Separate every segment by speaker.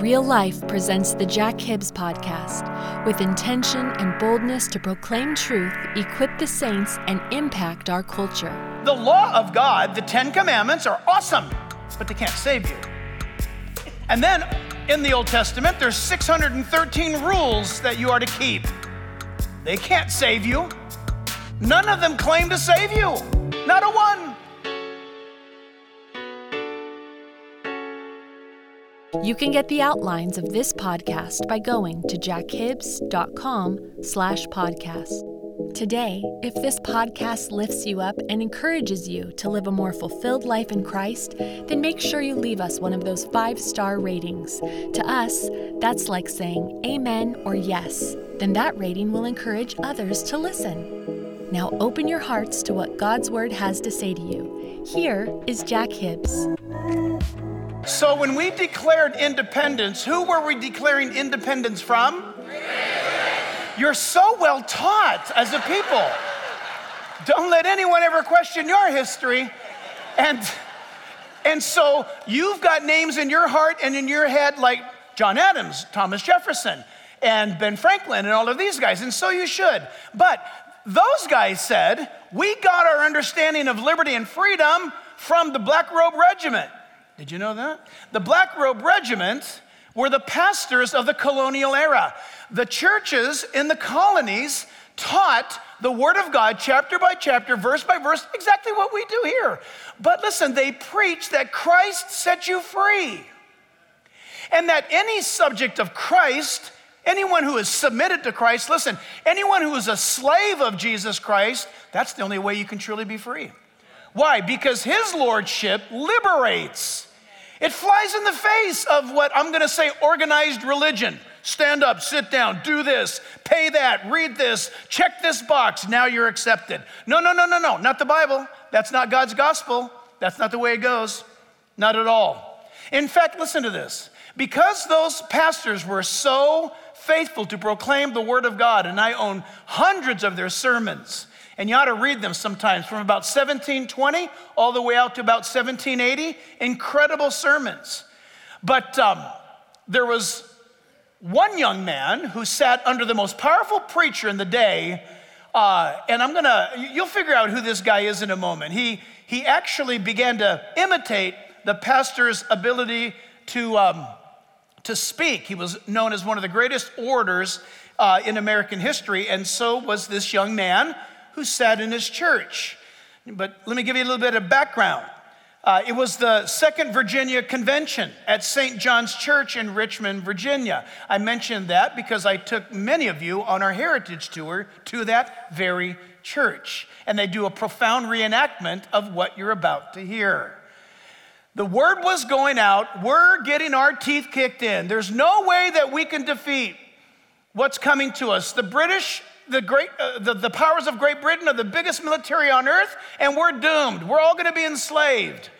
Speaker 1: Real Life presents the Jack Hibbs Podcast with intention and boldness to proclaim truth, equip the saints, and impact our culture.
Speaker 2: The law of God, the Ten Commandments, are awesome, but they can't save you. And then in the Old Testament, there's 613 rules that you are to keep. They can't save you. None of them claim to save you. Not a one.
Speaker 1: You can get the outlines of this podcast by going to jackhibbs.com slash podcast. Today, if this podcast lifts you up and encourages you to live a more fulfilled life in Christ, then make sure you leave us one of those five-star ratings. To us, that's like saying amen or yes. Then that rating will encourage others to listen. Now open your hearts to what God's Word has to say to you. Here is Jack Hibbs.
Speaker 2: So when we declared independence, who were we declaring independence from? You're so well taught as a people. Don't let anyone ever question your history. And and so you've got names in your heart and in your head like John Adams, Thomas Jefferson, and Ben Franklin, and all of these guys, and so you should. But those guys said, We got our understanding of liberty and freedom from the Black Robe Regiment. Did you know that? The Black Robe Regiment were the pastors of the colonial era. The churches in the colonies taught the Word of God chapter by chapter, verse by verse, exactly what we do here. But listen, they preach that Christ set you free. And that any subject of Christ, anyone who is submitted to Christ, listen, anyone who is a slave of Jesus Christ, that's the only way you can truly be free. Why? Because his lordship liberates. It flies in the face of what I'm going to say organized religion. Stand up, sit down, do this, pay that, read this, check this box, now you're accepted. No, no, no, no, no, not the Bible. That's not God's gospel. That's not the way it goes. Not at all. In fact, listen to this. Because those pastors were so faithful to proclaim the word of God, and I own hundreds of their sermons, and you ought to read them sometimes from about 1720 all the way out to about 1780. Incredible sermons. But um, there was one young man who sat under the most powerful preacher in the day. Uh, and I'm gonna, you'll figure out who this guy is in a moment. He, he actually began to imitate the pastor's ability to, um, to speak. He was known as one of the greatest orators uh, in American history, and so was this young man who sat in his church. But let me give you a little bit of background. Uh, it was the Second Virginia Convention at St. John's Church in Richmond, Virginia. I mentioned that because I took many of you on our heritage tour to that very church. And they do a profound reenactment of what you're about to hear. The word was going out, we're getting our teeth kicked in. There's no way that we can defeat what's coming to us. The British the, great, uh, the, the powers of Great Britain are the biggest military on earth, and we're doomed. We're all going to be enslaved.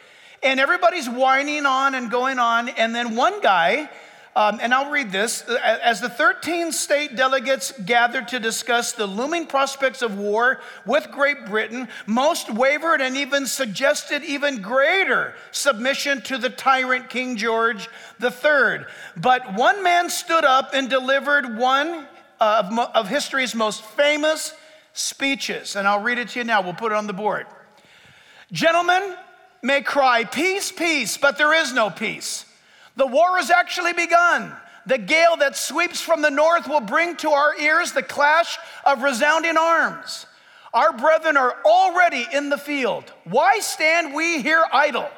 Speaker 2: And everybody's whining on and going on. And then one guy, um, and I'll read this as the 13 state delegates gathered to discuss the looming prospects of war with Great Britain, most wavered and even suggested even greater submission to the tyrant King George III. But one man stood up and delivered one of, of history's most famous speeches. And I'll read it to you now. We'll put it on the board. Gentlemen may cry, Peace, peace, but there is no peace. The war has actually begun. The gale that sweeps from the north will bring to our ears the clash of resounding arms. Our brethren are already in the field. Why stand we here idle?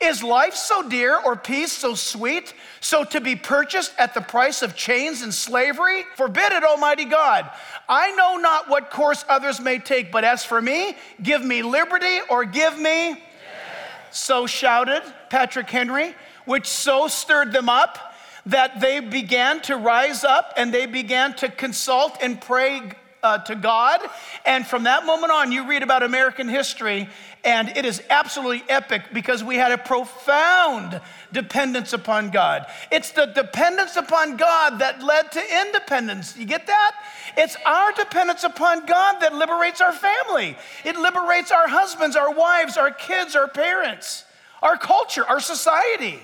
Speaker 2: Is life so dear or peace so sweet, so to be purchased at the price of chains and slavery? Forbid it, Almighty God. I know not what course others may take, but as for me, give me liberty or give me. Yes. So shouted Patrick Henry, which so stirred them up that they began to rise up and they began to consult and pray uh, to God. And from that moment on, you read about American history, and it is absolutely epic because we had a profound dependence upon God. It's the dependence upon God that led to independence. You get that? It's our dependence upon God that liberates our family, it liberates our husbands, our wives, our kids, our parents, our culture, our society.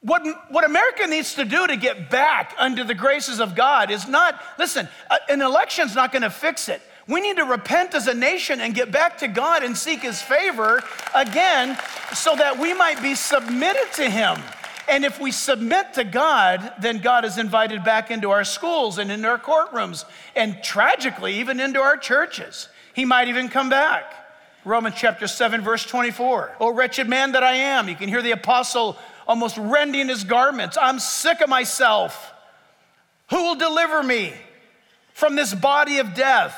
Speaker 2: What, what America needs to do to get back under the graces of God is not, listen, uh, an election's not gonna fix it. We need to repent as a nation and get back to God and seek His favor again so that we might be submitted to Him. And if we submit to God, then God is invited back into our schools and into our courtrooms, and tragically, even into our churches. He might even come back. Romans chapter 7, verse 24. Oh, wretched man that I am. You can hear the apostle almost rending his garments. I'm sick of myself. Who will deliver me from this body of death?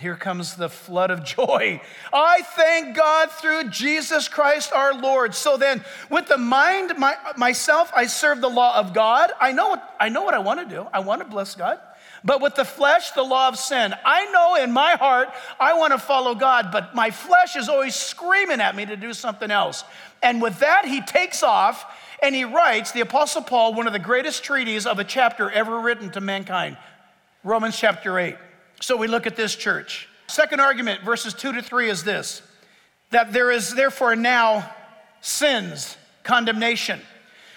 Speaker 2: Here comes the flood of joy. I thank God through Jesus Christ our Lord. So then, with the mind, my, myself, I serve the law of God. I know, I know what I want to do. I want to bless God. But with the flesh, the law of sin. I know in my heart I want to follow God, but my flesh is always screaming at me to do something else. And with that, he takes off and he writes, the Apostle Paul, one of the greatest treaties of a chapter ever written to mankind, Romans chapter 8. So we look at this church. Second argument, verses 2 to 3, is this that there is therefore now sins, condemnation.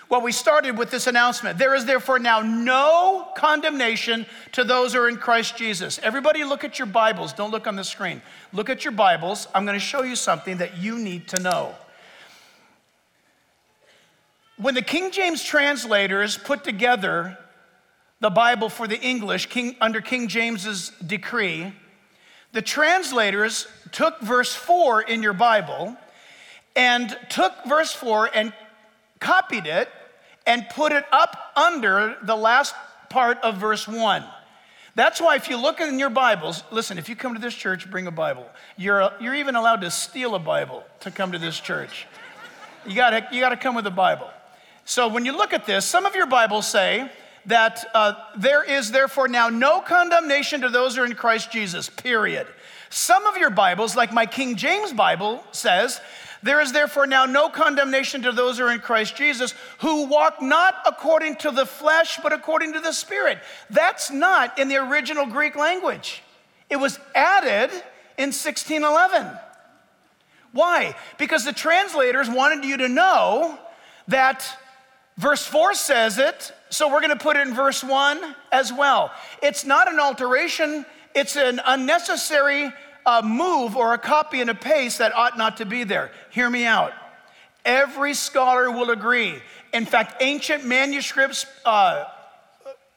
Speaker 2: Well, we started with this announcement. There is therefore now no condemnation to those who are in Christ Jesus. Everybody, look at your Bibles. Don't look on the screen. Look at your Bibles. I'm going to show you something that you need to know. When the King James translators put together the Bible for the English King, under King James's decree, the translators took verse 4 in your Bible and took verse 4 and copied it and put it up under the last part of verse 1. That's why, if you look in your Bibles, listen, if you come to this church, bring a Bible. You're, you're even allowed to steal a Bible to come to this church. You gotta, you gotta come with a Bible. So when you look at this, some of your Bibles say that uh, there is therefore now no condemnation to those who are in Christ Jesus, period. Some of your Bibles, like my King James Bible, says there is therefore now no condemnation to those who are in Christ Jesus, who walk not according to the flesh, but according to the Spirit. That's not in the original Greek language. It was added in 1611. Why? Because the translators wanted you to know that verse 4 says it, so we're going to put it in verse 1 as well. It's not an alteration, it's an unnecessary a move or a copy and a paste that ought not to be there. Hear me out. Every scholar will agree. In fact, ancient manuscripts uh,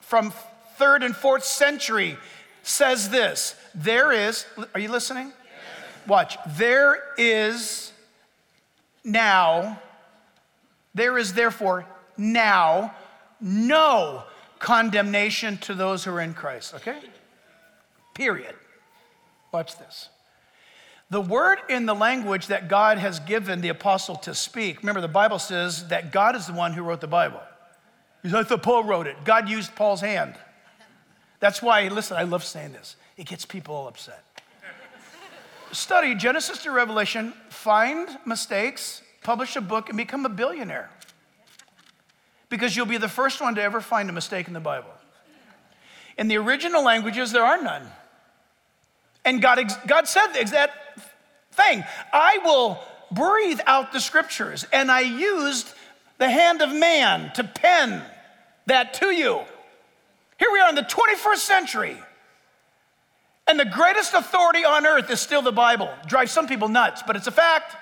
Speaker 2: from third and fourth century says this. There is, are you listening? Yes. Watch. There is now, there is therefore now no condemnation to those who are in Christ, okay? Period. Watch this. The word in the language that God has given the apostle to speak, remember the Bible says that God is the one who wrote the Bible. I thought Paul wrote it. God used Paul's hand. That's why, listen, I love saying this. It gets people all upset. Study Genesis to Revelation, find mistakes, publish a book, and become a billionaire. Because you'll be the first one to ever find a mistake in the Bible. In the original languages, there are none. And God, God said that thing. I will breathe out the scriptures. And I used the hand of man to pen that to you. Here we are in the 21st century. And the greatest authority on earth is still the Bible. Drives some people nuts, but it's a fact.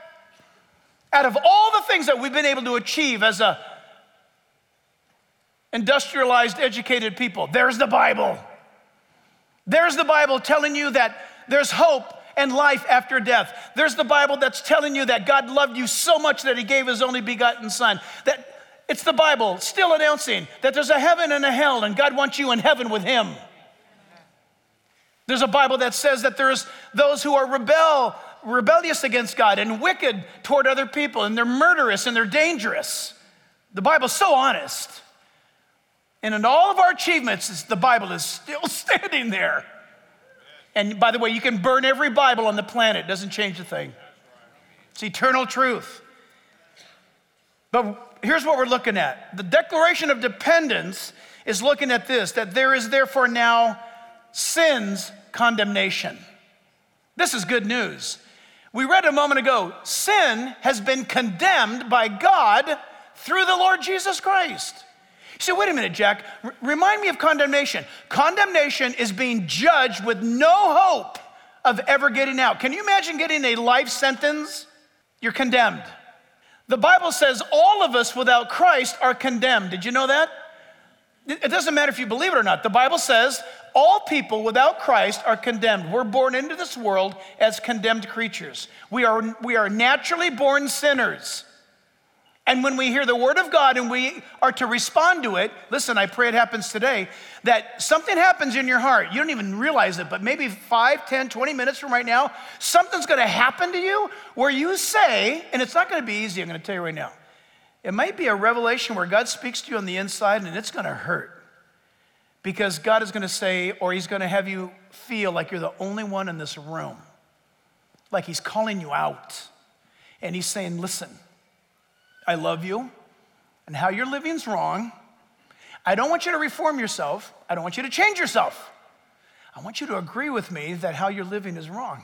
Speaker 2: Out of all the things that we've been able to achieve as a industrialized, educated people, there's the Bible. There's the Bible telling you that there's hope and life after death. There's the Bible that's telling you that God loved you so much that he gave his only begotten son. That it's the Bible still announcing that there's a heaven and a hell and God wants you in heaven with him. There's a Bible that says that there's those who are rebel rebellious against God and wicked toward other people and they're murderous and they're dangerous. The Bible's so honest. And in all of our achievements, the Bible is still standing there. And by the way, you can burn every Bible on the planet, it doesn't change a thing. It's eternal truth. But here's what we're looking at the Declaration of Dependence is looking at this that there is therefore now sin's condemnation. This is good news. We read a moment ago sin has been condemned by God through the Lord Jesus Christ. Say, wait a minute, Jack, remind me of condemnation. Condemnation is being judged with no hope of ever getting out. Can you imagine getting a life sentence? You're condemned. The Bible says all of us without Christ are condemned. Did you know that? It doesn't matter if you believe it or not. The Bible says all people without Christ are condemned. We're born into this world as condemned creatures. We are, we are naturally born sinners. And when we hear the word of God and we are to respond to it, listen, I pray it happens today, that something happens in your heart. You don't even realize it, but maybe 5, 10, 20 minutes from right now, something's gonna happen to you where you say, and it's not gonna be easy, I'm gonna tell you right now. It might be a revelation where God speaks to you on the inside and it's gonna hurt. Because God is gonna say, or He's gonna have you feel like you're the only one in this room, like He's calling you out. And He's saying, listen, I love you, and how you're living is wrong. I don't want you to reform yourself. I don't want you to change yourself. I want you to agree with me that how you're living is wrong.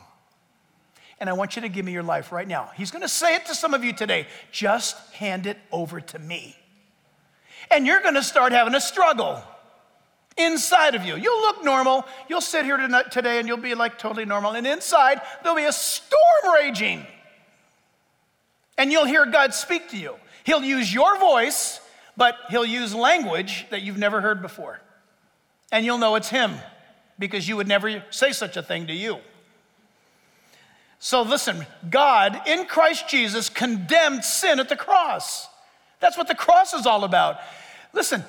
Speaker 2: And I want you to give me your life right now. He's gonna say it to some of you today just hand it over to me. And you're gonna start having a struggle inside of you. You'll look normal. You'll sit here today and you'll be like totally normal. And inside, there'll be a storm raging and you'll hear God speak to you. He'll use your voice, but he'll use language that you've never heard before. And you'll know it's him because you would never say such a thing to you. So listen, God in Christ Jesus condemned sin at the cross. That's what the cross is all about. Listen,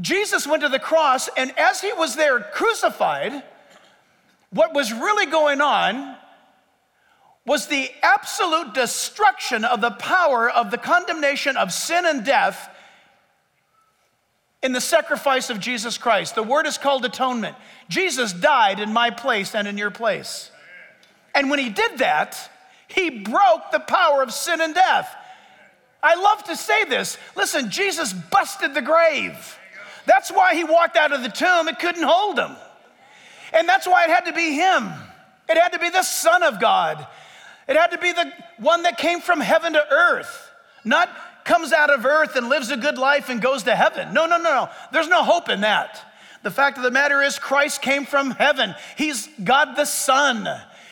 Speaker 2: Jesus went to the cross, and as he was there crucified, what was really going on was the absolute destruction of the power of the condemnation of sin and death in the sacrifice of Jesus Christ. The word is called atonement. Jesus died in my place and in your place. And when he did that, he broke the power of sin and death. I love to say this. Listen, Jesus busted the grave. That's why he walked out of the tomb, it couldn't hold him. And that's why it had to be him. It had to be the Son of God. It had to be the one that came from heaven to earth, not comes out of earth and lives a good life and goes to heaven. No, no, no, no. There's no hope in that. The fact of the matter is, Christ came from heaven. He's God the Son.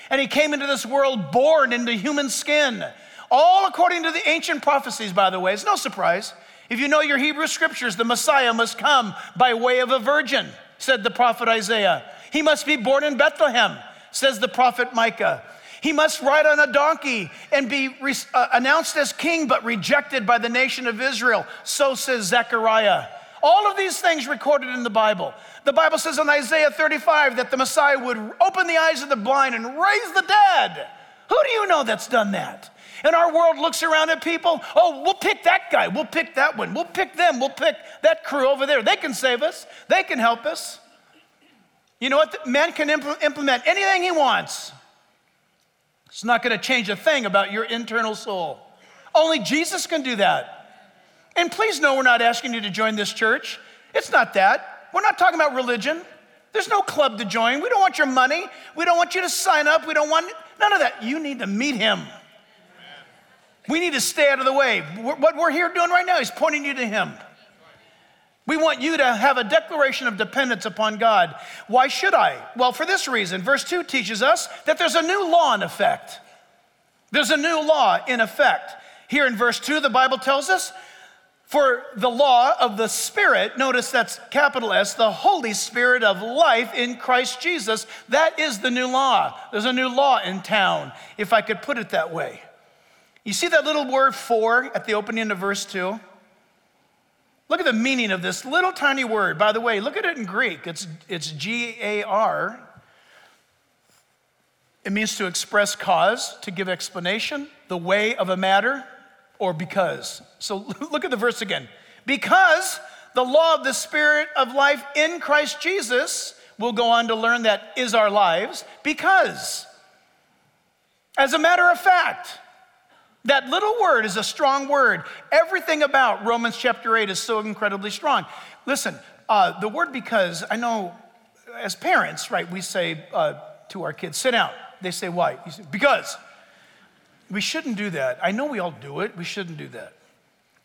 Speaker 2: And he came into this world born into human skin. All according to the ancient prophecies, by the way. It's no surprise. If you know your Hebrew scriptures, the Messiah must come by way of a virgin, said the prophet Isaiah. He must be born in Bethlehem, says the prophet Micah. He must ride on a donkey and be re- uh, announced as king, but rejected by the nation of Israel. So says Zechariah. All of these things recorded in the Bible. The Bible says in Isaiah 35 that the Messiah would open the eyes of the blind and raise the dead. Who do you know that's done that? And our world looks around at people, oh, we'll pick that guy, we'll pick that one, we'll pick them, we'll pick that crew over there. They can save us, they can help us. You know what? Man can implement anything he wants. It's not going to change a thing about your internal soul. Only Jesus can do that. And please know we're not asking you to join this church. It's not that. We're not talking about religion. There's no club to join. We don't want your money. We don't want you to sign up. We don't want none of that. You need to meet him. We need to stay out of the way. What we're here doing right now is pointing you to him. We want you to have a declaration of dependence upon God. Why should I? Well, for this reason. Verse 2 teaches us that there's a new law in effect. There's a new law in effect. Here in verse 2, the Bible tells us, for the law of the Spirit, notice that's capital S, the Holy Spirit of life in Christ Jesus, that is the new law. There's a new law in town, if I could put it that way. You see that little word for at the opening of verse 2? Look at the meaning of this little tiny word. By the way, look at it in Greek. It's, it's G A R. It means to express cause, to give explanation, the way of a matter, or because. So look at the verse again. Because the law of the Spirit of life in Christ Jesus, we'll go on to learn that is our lives, because. As a matter of fact, that little word is a strong word. Everything about Romans chapter 8 is so incredibly strong. Listen, uh, the word because, I know as parents, right, we say uh, to our kids, sit down. They say, why? Say, because. We shouldn't do that. I know we all do it. We shouldn't do that.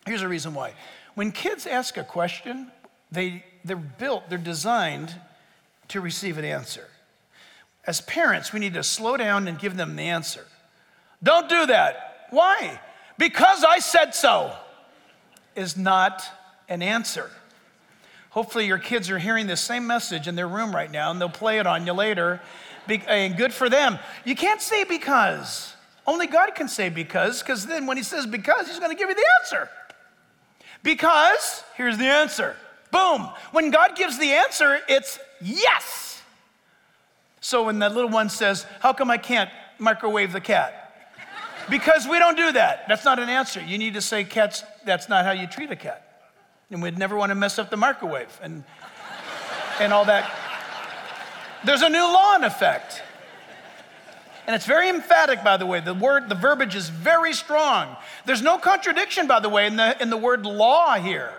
Speaker 2: Here's a reason why. When kids ask a question, they, they're built, they're designed to receive an answer. As parents, we need to slow down and give them the answer. Don't do that. Why? Because I said so is not an answer. Hopefully, your kids are hearing the same message in their room right now and they'll play it on you later. And good for them. You can't say because. Only God can say because, because then when He says because, He's going to give you the answer. Because, here's the answer. Boom. When God gives the answer, it's yes. So when that little one says, How come I can't microwave the cat? Because we don't do that. That's not an answer. You need to say, Cats, that's not how you treat a cat. And we'd never want to mess up the microwave and, and all that. There's a new law in effect. And it's very emphatic, by the way. The word, the verbiage is very strong. There's no contradiction, by the way, in the, in the word law here.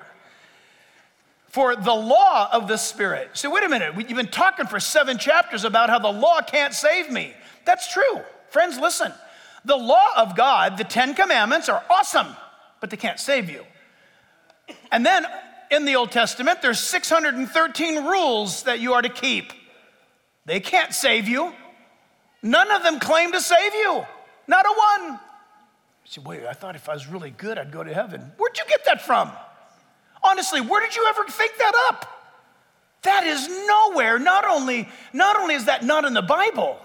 Speaker 2: For the law of the Spirit. So, wait a minute. You've been talking for seven chapters about how the law can't save me. That's true. Friends, listen. The law of God, the Ten Commandments, are awesome, but they can't save you. And then in the Old Testament, there's 613 rules that you are to keep. They can't save you. None of them claim to save you. Not a one. You say, wait, I thought if I was really good, I'd go to heaven. Where'd you get that from? Honestly, where did you ever think that up? That is nowhere. Not only, not only is that not in the Bible,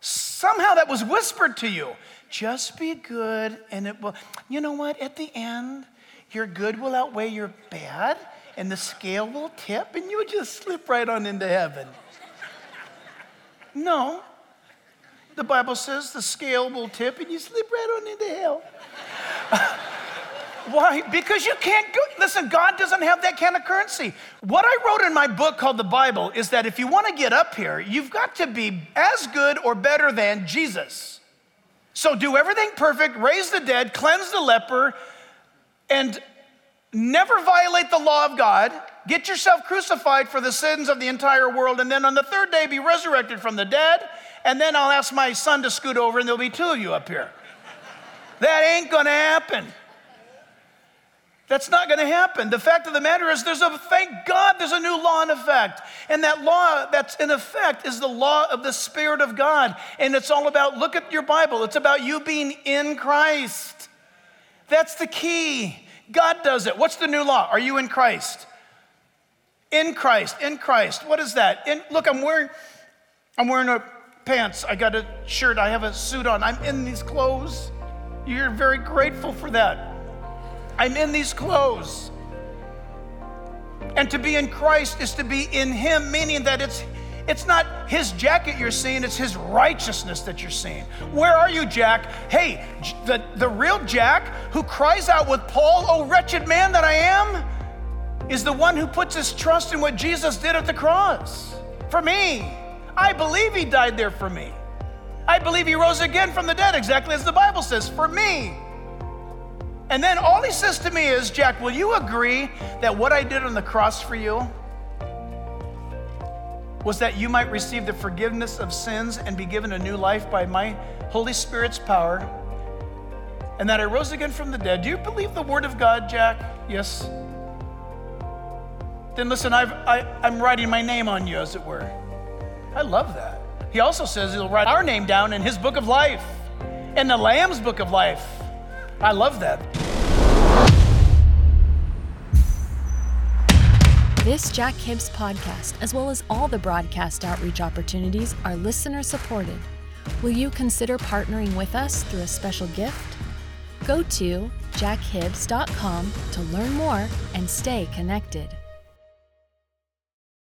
Speaker 2: somehow that was whispered to you. Just be good, and it will. You know what? At the end, your good will outweigh your bad, and the scale will tip, and you just slip right on into heaven. No. The Bible says the scale will tip, and you slip right on into hell. Why? Because you can't go. Listen, God doesn't have that kind of currency. What I wrote in my book called the Bible is that if you want to get up here, you've got to be as good or better than Jesus. So do everything perfect, raise the dead, cleanse the leper, and never violate the law of God. Get yourself crucified for the sins of the entire world, and then on the third day be resurrected from the dead. And then I'll ask my son to scoot over, and there'll be two of you up here. That ain't gonna happen. That's not going to happen. The fact of the matter is, there's a thank God there's a new law in effect. And that law that's in effect is the law of the Spirit of God. And it's all about look at your Bible, it's about you being in Christ. That's the key. God does it. What's the new law? Are you in Christ? In Christ, in Christ. What is that? In, look, I'm wearing, I'm wearing a pants. I got a shirt. I have a suit on. I'm in these clothes. You're very grateful for that. I'm in these clothes. And to be in Christ is to be in Him, meaning that it's it's not his jacket you're seeing, it's his righteousness that you're seeing. Where are you, Jack? Hey, the, the real Jack who cries out with Paul, Oh, wretched man that I am, is the one who puts his trust in what Jesus did at the cross for me. I believe he died there for me. I believe he rose again from the dead, exactly as the Bible says, for me. And then all he says to me is, Jack, will you agree that what I did on the cross for you was that you might receive the forgiveness of sins and be given a new life by my Holy Spirit's power? And that I rose again from the dead. Do you believe the word of God, Jack? Yes. Then listen, I've, I, I'm writing my name on you, as it were. I love that. He also says he'll write our name down in his book of life, in the Lamb's book of life. I love that.
Speaker 1: This Jack Hibbs podcast, as well as all the broadcast outreach opportunities, are listener supported. Will you consider partnering with us through a special gift? Go to jackhibbs.com to learn more and stay connected.